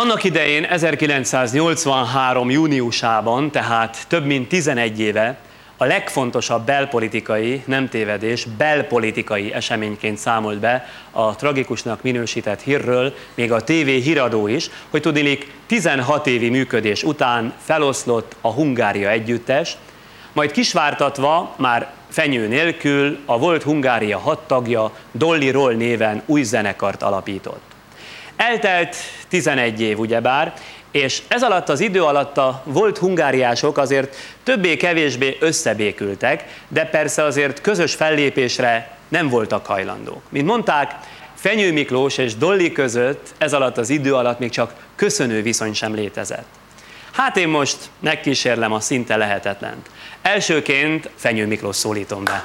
Annak idején 1983. júniusában, tehát több mint 11 éve, a legfontosabb belpolitikai, nem tévedés, belpolitikai eseményként számolt be a tragikusnak minősített hírről, még a TV híradó is, hogy tudilik 16 évi működés után feloszlott a Hungária együttes, majd kisvártatva, már fenyő nélkül a volt Hungária hat tagja Dolly Roll néven új zenekart alapított. Eltelt 11 év ugyebár, és ez alatt az idő alatt a volt hungáriások azért többé-kevésbé összebékültek, de persze azért közös fellépésre nem voltak hajlandók. Mint mondták, Fenyő Miklós és Dolly között ez alatt az idő alatt még csak köszönő viszony sem létezett. Hát én most megkísérlem a szinte lehetetlent. Elsőként Fenyő Miklós szólítom be.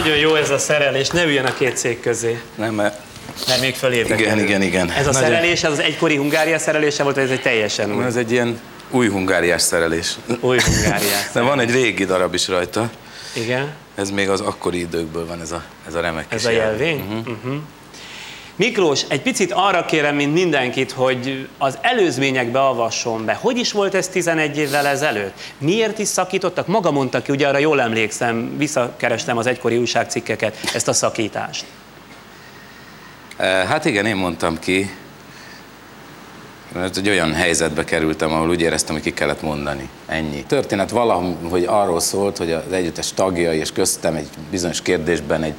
Nagyon jó ez a szerelés, ne üljön a két szék közé. Nem, mert Mert még fölébredek. igen, igen, igen. Ez a Nagyon- szerelés, ez az egykori Hungária szerelése volt, vagy ez egy teljesen új, Ez egy ilyen új hungáriás szerelés. új Hungária. De van egy régi darab is rajta. Igen, Ez még az akkori időkből van ez a, ez a remek ez a jel. jelvény. Uh-huh. Miklós, egy picit arra kérem, mint mindenkit, hogy az előzményekbe avasson be. Hogy is volt ez 11 évvel ezelőtt? Miért is szakítottak? Maga mondta ki, ugye arra jól emlékszem, visszakerestem az egykori újságcikkeket, ezt a szakítást. Hát igen, én mondtam ki, mert egy olyan helyzetbe kerültem, ahol úgy éreztem, hogy ki kellett mondani. Ennyi. Történet valahogy arról szólt, hogy az együttes tagjai és köztem egy bizonyos kérdésben egy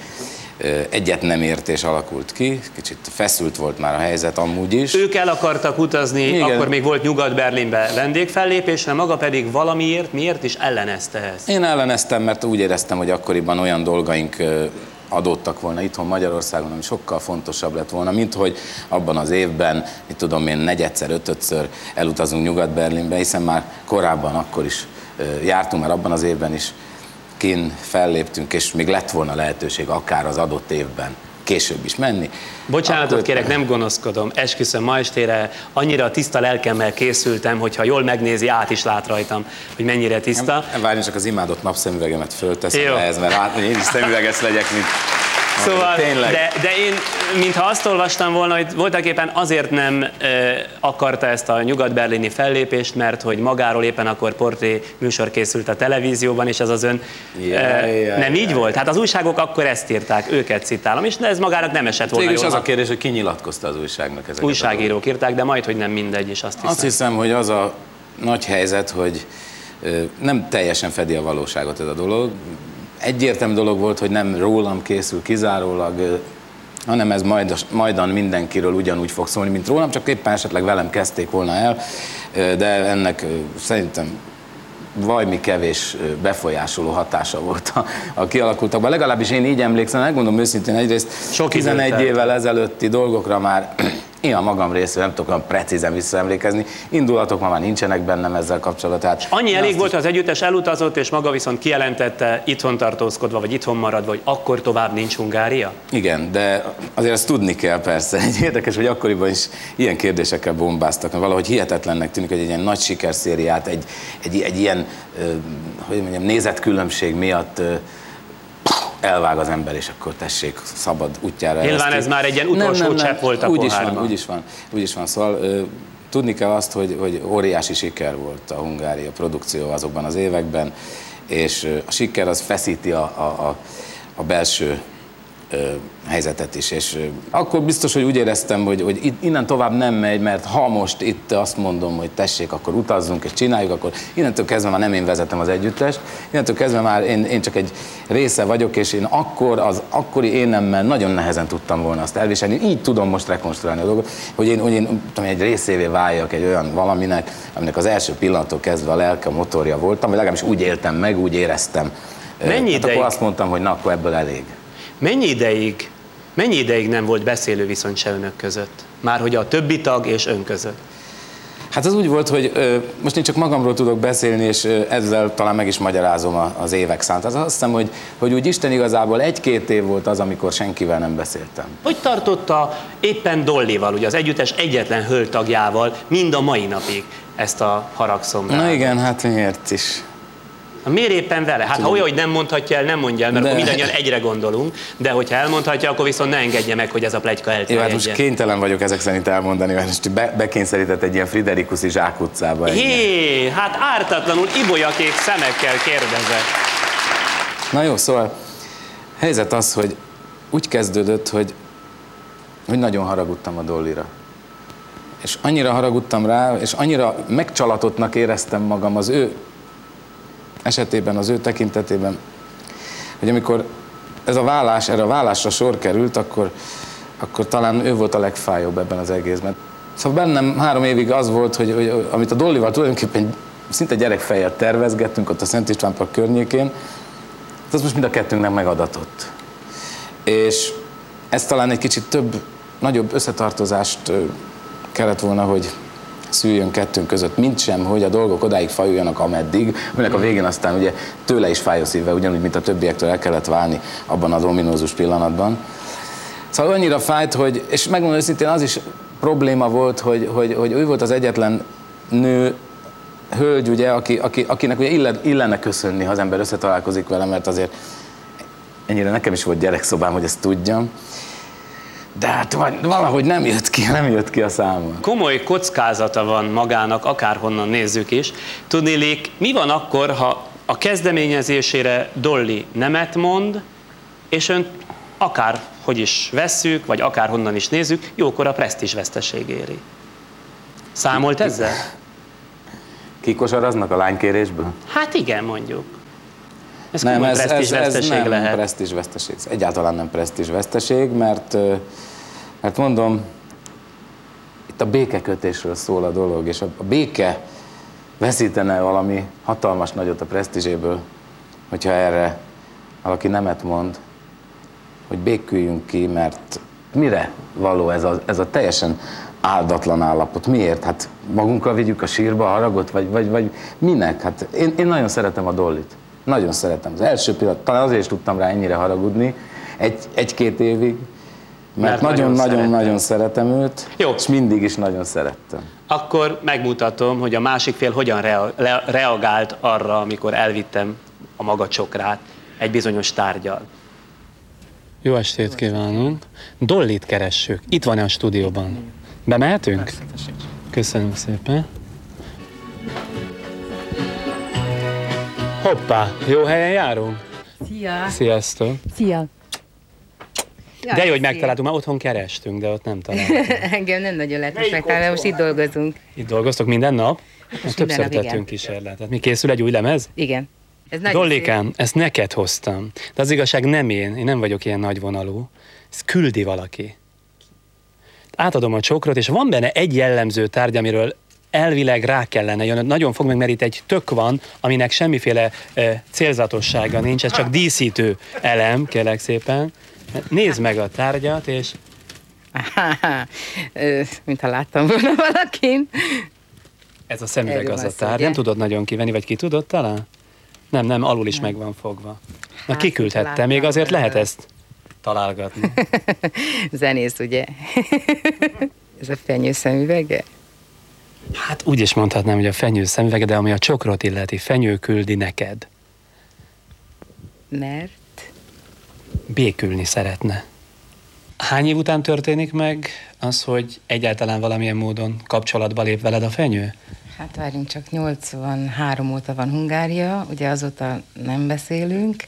egyet nem értés alakult ki, kicsit feszült volt már a helyzet amúgy is. Ők el akartak utazni, Igen. Akkor még volt Nyugat-Berlinbe vendégfellépésre, maga pedig valamiért, miért is ellenezte ezt? Én elleneztem, mert úgy éreztem, hogy akkoriban olyan dolgaink ö, adódtak volna itthon Magyarországon, ami sokkal fontosabb lett volna, mint hogy abban az évben, mit tudom én, negyedszer, ötödször elutazunk Nyugat-Berlinbe, hiszen már korábban akkor is jártunk, már abban az évben is kin felléptünk, és még lett volna lehetőség akár az adott évben később is menni. Bocsánatot Akkor- kérek, nem gonoszkodom. Esküszöm, ma estére annyira tiszta lelkemmel készültem, hogyha jól megnézi, át is lát rajtam, hogy mennyire tiszta. Várj, csak az imádott napszemüvegemet fölteszem ehhez, mert hogy én is szemüveges legyek, mint... Szóval, Tényleg. de, de én, mintha azt olvastam volna, hogy voltak éppen azért nem e, akarta ezt a nyugat-berlini fellépést, mert hogy magáról éppen akkor portré műsor készült a televízióban, és ez az ön Jaj, e, jaj, nem így jaj. volt. Hát az újságok akkor ezt írták, őket citálom, és ez magának nem esett volna Végül jól. az a kérdés, hogy ki nyilatkozta az újságnak ezeket Újságírók írták, de majd, hogy nem mindegy, és azt hiszem. Azt hiszem, hogy az a nagy helyzet, hogy ö, nem teljesen fedi a valóságot ez a dolog. Egyértelmű dolog volt, hogy nem rólam készül kizárólag, hanem ez majd, majdan mindenkiről ugyanúgy fog szólni, mint rólam, csak éppen esetleg velem kezdték volna el, de ennek szerintem vajmi kevés befolyásoló hatása volt a, a kialakultakban. Legalábbis én így emlékszem, megmondom őszintén egyrészt Sok idő 11 telt. évvel ezelőtti dolgokra már én a magam részéről nem tudok olyan precízen visszaemlékezni. Indulatok ma már nincsenek bennem ezzel kapcsolatban. Annyi én elég volt, ha az együttes elutazott, és maga viszont kijelentette, itthon tartózkodva, vagy itthon maradva, hogy akkor tovább nincs Hungária? Igen, de azért ezt tudni kell persze. Egy érdekes, hogy akkoriban is ilyen kérdésekkel bombáztak, mert valahogy hihetetlennek tűnik, hogy egy ilyen nagy sikerszériát, egy, egy, egy ilyen, hogy mondjam, nézetkülönbség miatt elvág az ember, és akkor tessék szabad útjára. Nyilván ez már egy ilyen utolsó csepp volt a úgy is van, úgy is van, úgy is van. Szóval ö, tudni kell azt, hogy, hogy óriási siker volt a Hungária produkció azokban az években, és a siker az feszíti a, a, a, a belső helyzetet is, és akkor biztos, hogy úgy éreztem, hogy, hogy innen tovább nem megy, mert ha most itt azt mondom, hogy tessék, akkor utazzunk és csináljuk, akkor innentől kezdve már nem én vezetem az együttest, innentől kezdve már én, én csak egy része vagyok, és én akkor az akkori énemmel nagyon nehezen tudtam volna azt elviselni. Így tudom most rekonstruálni a dolgot, hogy én, hogy én tudom, egy részévé váljak egy olyan valaminek, aminek az első pillanattól kezdve a lelke, a motorja voltam, vagy legalábbis úgy éltem meg, úgy éreztem. Mennyi hát ideig? akkor azt mondtam, hogy na, akkor ebből elég. Mennyi ideig, mennyi ideig nem volt beszélő viszony se önök között? Már hogy a többi tag és ön között. Hát az úgy volt, hogy ö, most én csak magamról tudok beszélni, és ö, ezzel talán meg is magyarázom a, az évek szánt. Az azt hiszem, hogy, hogy úgy Isten igazából egy-két év volt az, amikor senkivel nem beszéltem. Hogy tartotta éppen Dollival, ugye az együttes egyetlen hölgytagjával mind a mai napig ezt a haragszom rá? Na igen, hát miért is. Miért éppen vele? Hát ha olyan, hogy nem mondhatja el, nem mondja el, mert De- akkor mindannyian egyre gondolunk, de hogyha elmondhatja, akkor viszont ne engedje meg, hogy ez a plegyka Jó, hát elterjedjen. most kénytelen vagyok ezek szerint elmondani, mert most be, bekényszerített egy ilyen Friderikusi zsákutcába. engem. Hé, hát ártatlanul ibolyakék szemekkel kérdezek. Na jó, szóval helyzet az, hogy úgy kezdődött, hogy, hogy nagyon haragudtam a Dollira. És annyira haragudtam rá, és annyira megcsalatottnak éreztem magam az ő esetében, az ő tekintetében, hogy amikor ez a vállás, erre a vállásra sor került, akkor, akkor talán ő volt a legfájóbb ebben az egészben. Szóval bennem három évig az volt, hogy, hogy amit a Dollival tulajdonképpen szinte gyerekfejjel tervezgettünk ott a Szent István Park környékén, az most mind a kettőnknek megadatott. És ez talán egy kicsit több, nagyobb összetartozást kellett volna, hogy szüljön kettőnk között, mint sem, hogy a dolgok odáig fajuljanak, ameddig, aminek a végén aztán ugye tőle is fáj a szíve, ugyanúgy, mint a többiektől el kellett válni abban az ominózus pillanatban. Szóval annyira fájt, hogy, és megmondom őszintén, az is probléma volt, hogy, hogy, hogy ő volt az egyetlen nő, hölgy, ugye, aki, aki, akinek ugye ille, illene köszönni, ha az ember összetalálkozik vele, mert azért ennyire nekem is volt gyerekszobám, hogy ezt tudjam. De hát val- valahogy nem jött ki, nem jött ki a számon. Komoly kockázata van magának, akárhonnan nézzük is. Tudnélik, mi van akkor, ha a kezdeményezésére Dolly nemet mond, és ön akár hogy is vesszük, vagy akár honnan is nézzük, jókor a presztízs veszteség éri. Számolt ezzel? Kikosaraznak a lánykérésből? Hát igen, mondjuk. Ez komoly presztízs ez veszteség nem lehet. presztízsveszteség. Ez egyáltalán nem presztízsveszteség, mert, mert mondom, itt a békekötésről szól a dolog, és a, a béke veszítene valami hatalmas nagyot a presztízséből, hogyha erre valaki nemet mond, hogy béküljünk ki, mert mire való ez a, ez a teljesen áldatlan állapot? Miért? Hát magunkkal vigyük a sírba a haragot, vagy, vagy, vagy minek? Hát én, én nagyon szeretem a Dollit. Nagyon szeretem. Az első pillanat, talán azért is tudtam rá ennyire haragudni, egy, egy-két évig, Mert mert nagyon nagyon-nagyon-nagyon szeretem őt, Jó. és mindig is nagyon szerettem. Akkor megmutatom, hogy a másik fél hogyan rea- le- reagált arra, amikor elvittem a maga csokrát egy bizonyos tárgyal. Jó estét kívánunk! Dollit keressük. Itt van a stúdióban. Bemehetünk? Köszönöm szépen. Hoppá, jó helyen járunk? Szia! Sziasztok! Szia! De jó, hogy megtaláltunk, mert otthon kerestünk, de ott nem találtunk. Engem nem nagyon lehet most megtalálni, most itt dolgozunk. Itt dolgoztok minden nap? most Többször minden nap, tettünk igen. kísérletet. Mi készül egy új lemez? Igen. Ez nagyon Dollikám, ezt neked hoztam. De az igazság nem én, én nem vagyok ilyen nagyvonalú. Ezt küldi valaki. Átadom a csokrot, és van benne egy jellemző tárgy, amiről elvileg rá kellene jön. Nagyon fog meg, mert itt egy tök van, aminek semmiféle e, célzatossága nincs, ez csak díszítő elem, kérlek szépen. Nézd meg a tárgyat, és. Ö, Mintha láttam volna valakin. ez a szemüveg az a tárgy. Nem tudod nagyon kivenni, vagy ki tudod talán? Nem, nem, alul is meg van fogva. Na kiküldhette, még azért lehet ezt találgatni. Zenész, ugye? Ez a fenyő szemüvege? Hát úgy is mondhatnám, hogy a fenyő szemüvege, de ami a csokrot illeti, fenyő küldi neked. Mert Békülni szeretne. Hány év után történik meg az, hogy egyáltalán valamilyen módon kapcsolatba lép veled a fenyő? hát várjunk csak, 83 óta van Hungária, ugye azóta nem beszélünk.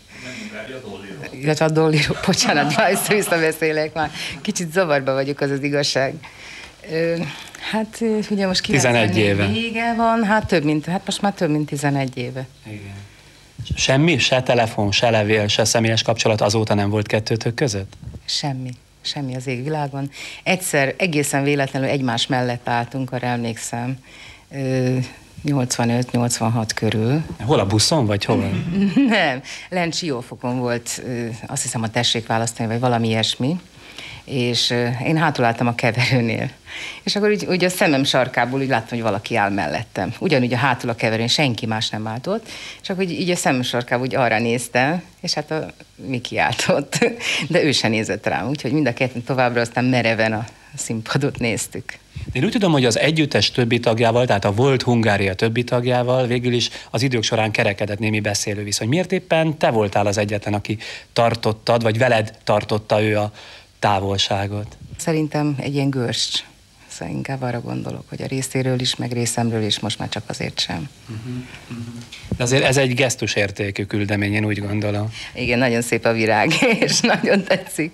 Illetve a Dolliról, bocsánat, már össze-vissza beszélek már. Kicsit zavarba vagyok, az az igazság. Ö, hát ugye most 11 90 éve. Vége van, hát több mint, hát most már több mint 11 éve. Igen. Semmi, se telefon, se levél, se személyes kapcsolat azóta nem volt kettőtök között? Semmi, semmi az égvilágon. Egyszer egészen véletlenül egymás mellett álltunk, arra emlékszem, ö, 85-86 körül. Hol a buszon, vagy hol? Nem, lent Siófokon volt, azt hiszem a tessék választani, vagy valami ilyesmi. És én hátul a keverőnél. És akkor úgy, úgy a szemem sarkából úgy láttam, hogy valaki áll mellettem. Ugyanúgy a hátul a keverőn senki más nem állt ott, és akkor így, így a szemem sarkából úgy arra néztem, és hát a Miki állt ott, de ő sem nézett rám, úgyhogy mind a ketten továbbra aztán mereven a színpadot néztük. Én úgy tudom, hogy az együttes többi tagjával, tehát a volt Hungária többi tagjával végül is az idők során kerekedett némi beszélő viszony. Miért éppen te voltál az egyetlen, aki tartottad, vagy veled tartotta ő a távolságot? Szerintem egy ilyen görcs. Szóval inkább arra gondolok, hogy a részéről is, meg részemről is, most már csak azért sem. De azért ez egy gesztusértékű küldemény, én úgy gondolom. Igen, nagyon szép a virág, és nagyon tetszik.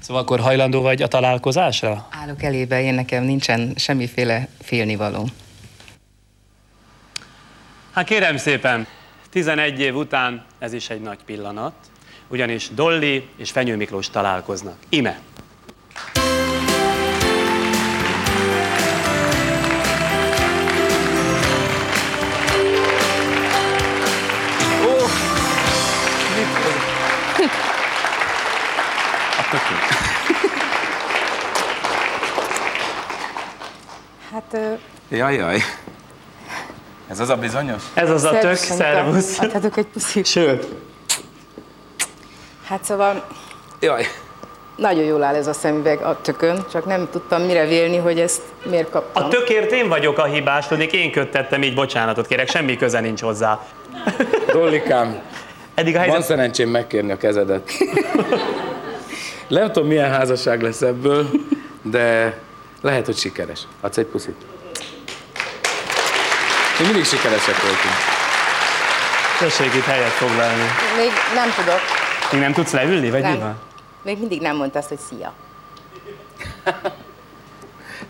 Szóval akkor hajlandó vagy a találkozásra? Állok elébe, én nekem nincsen semmiféle félnivaló. Hát kérem szépen, 11 év után ez is egy nagy pillanat, ugyanis Dolly és Fenyő Miklós találkoznak. Ime! Hát, ö, Jaj, jaj. Ez az a bizonyos? Ez az a tök, szervusz. Adhatok egy puszit? Sőt, Hát szóval Jaj. nagyon jól áll ez a szemüveg a tökön, csak nem tudtam mire vélni, hogy ezt miért kaptam. a tökért én vagyok a hibás, tudnék, én köttettem, így bocsánatot kérek, semmi köze nincs hozzá. Dollikám, Eddig a van helyzet... szerencsém megkérni a kezedet. Nem tudom, milyen házasság lesz ebből, de lehet, hogy sikeres. Adsz egy puszit? Mi mindig sikeresek voltunk. Tessék itt helyet foglalni. Még nem tudok. Még nem tudsz leülni, vagy mi Nem. van? Még mindig nem mondta azt, hogy szia.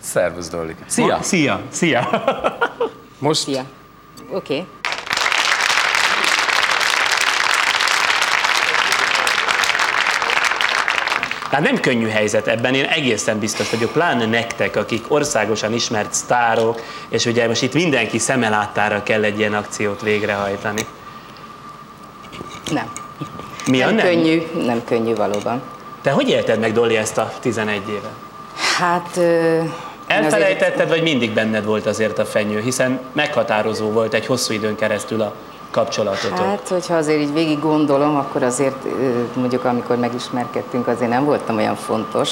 Szervusz, Dollikám. Szia! Szia! Szia! Most Szia. Oké. Okay. Hát nem könnyű helyzet ebben, én egészen biztos vagyok, pláne nektek, akik országosan ismert sztárok, és ugye most itt mindenki szemelátára kell egy ilyen akciót végrehajtani. Nem. Mi nem, nem? könnyű, nem könnyű valóban. Te hogy élted meg, Dolly, ezt a 11 évet? Hát... Ö, én azért- Elfelejtetted, vagy mindig benned volt azért a fenyő, hiszen meghatározó volt egy hosszú időn keresztül a kapcsolatotok. Hát, hogyha azért így végig gondolom, akkor azért mondjuk amikor megismerkedtünk, azért nem voltam olyan fontos,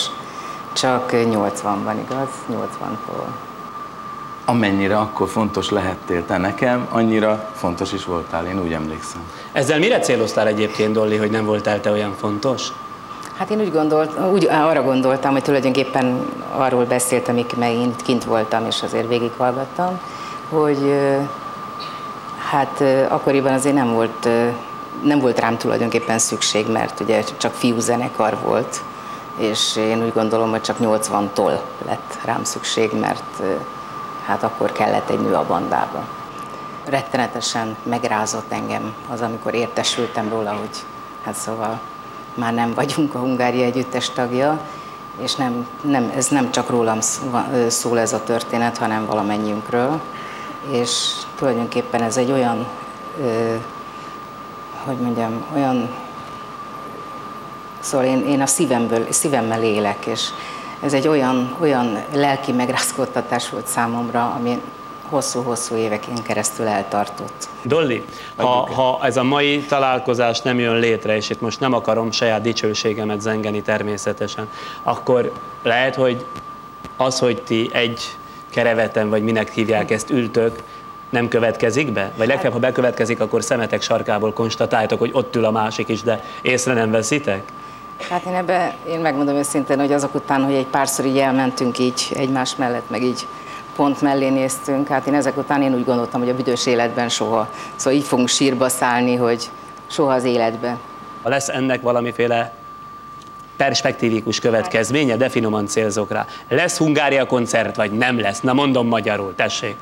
csak 80-ban, igaz? 80-tól. Amennyire akkor fontos lehettél te nekem, annyira fontos is voltál, én úgy emlékszem. Ezzel mire céloztál egyébként, Dolly, hogy nem voltál te olyan fontos? Hát én úgy gondolt, úgy arra gondoltam, hogy tulajdonképpen arról beszéltem, amik meg én kint voltam, és azért végighallgattam, hogy hát akkoriban azért nem volt, nem volt rám tulajdonképpen szükség, mert ugye csak fiúzenekar volt, és én úgy gondolom, hogy csak 80-tól lett rám szükség, mert hát akkor kellett egy nő a bandába. Rettenetesen megrázott engem az, amikor értesültem róla, hogy hát szóval már nem vagyunk a Hungária együttes tagja, és nem, nem, ez nem csak rólam szól ez a történet, hanem valamennyiünkről. És tulajdonképpen ez egy olyan, ö, hogy mondjam, olyan, szóval én, én a szívemből, szívemmel élek, és ez egy olyan, olyan lelki megrázkódtatás volt számomra, ami hosszú-hosszú éveken keresztül eltartott. Dolly, ha, ha ez a mai találkozás nem jön létre, és itt most nem akarom saját dicsőségemet zengeni természetesen, akkor lehet, hogy az, hogy ti egy kereveten, vagy minek hívják ezt, ültök, nem következik be? Vagy legfeljebb, ha bekövetkezik, akkor szemetek sarkából konstatáltok, hogy ott ül a másik is, de észre nem veszitek? Hát én ebbe, én megmondom őszintén, hogy azok után, hogy egy párszor így elmentünk így egymás mellett, meg így pont mellé néztünk, hát én ezek után én úgy gondoltam, hogy a büdös életben soha. Szóval így fogunk sírba szállni, hogy soha az életben. Ha lesz ennek valamiféle perspektívikus következménye, de finoman célzok rá. Lesz Hungária koncert, vagy nem lesz? Na mondom magyarul, tessék.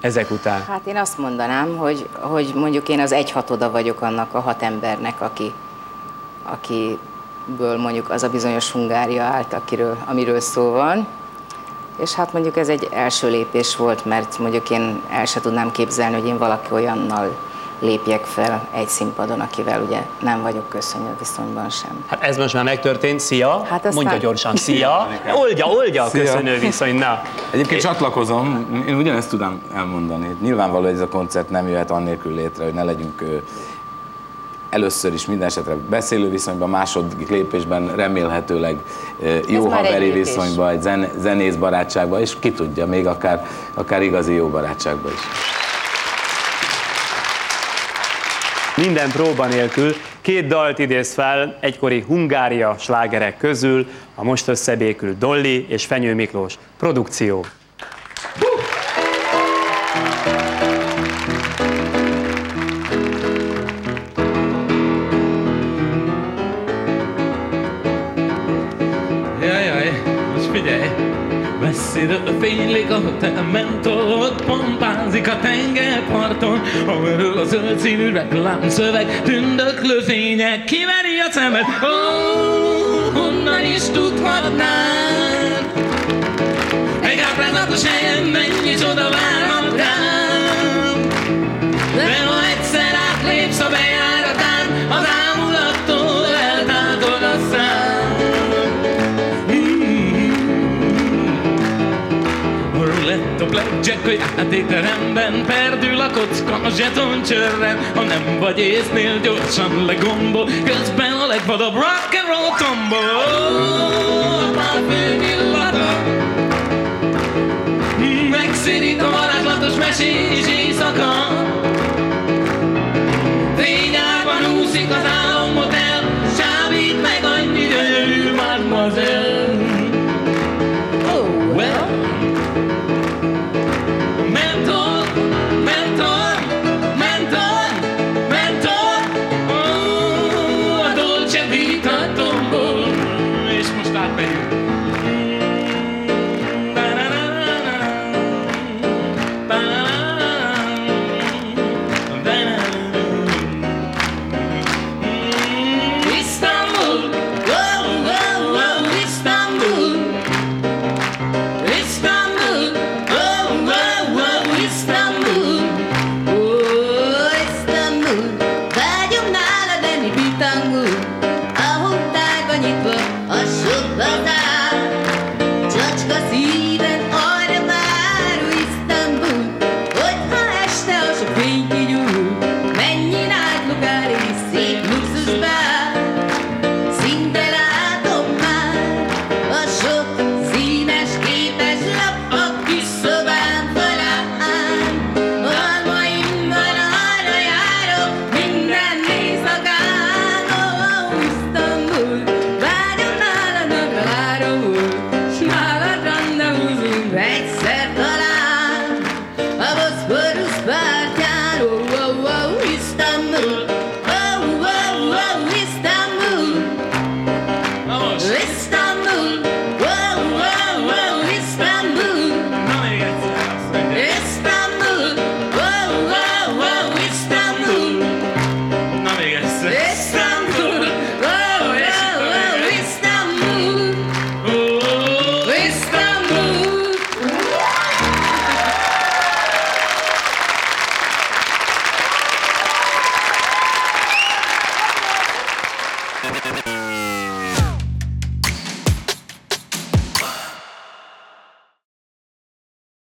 Ezek után. Hát én azt mondanám, hogy, hogy mondjuk én az egyhatoda vagyok annak a hat embernek, aki, akiből mondjuk az a bizonyos Hungária állt, akiről, amiről szó van. És hát mondjuk ez egy első lépés volt, mert mondjuk én el se tudnám képzelni, hogy én valaki olyannal lépjek fel egy színpadon, akivel ugye nem vagyok köszönő viszonyban sem. Hát ez most már megtörtént, szia! Hát aztán- Mondja gyorsan, szia! Oldja, oldja a köszönő viszony, na! Egyébként csatlakozom, én ugyanezt tudom elmondani. Nyilvánvaló, hogy ez a koncert nem jöhet annélkül létre, hogy ne legyünk először is minden esetre beszélő viszonyban, második lépésben remélhetőleg ö, jó haveri viszonyban, egy zen, zenész barátságban, és ki tudja, még akár, akár igazi jó barátságban is. Minden próba nélkül két dalt idéz fel egykori Hungária slágerek közül, a most összebékült Dolly és Fenyő Miklós produkció. Figyelj! Messziről fénylik a tementől, ott pompázik a tengerparton, amiről a zöld színű reklámszöveg, tündöklő fények kiveri a szemed. Ó, honnan is tudhatnád? Egy ábrázatos helyen mennyi csoda várhat a játékteremben Perdül a kocka a zsetoncsörren Ha nem vagy észnél, gyorsan legombol Közben a legvadabb rock and roll tombol. Parfüm illata. Megszínít a varázslatos mesés éjszaka open.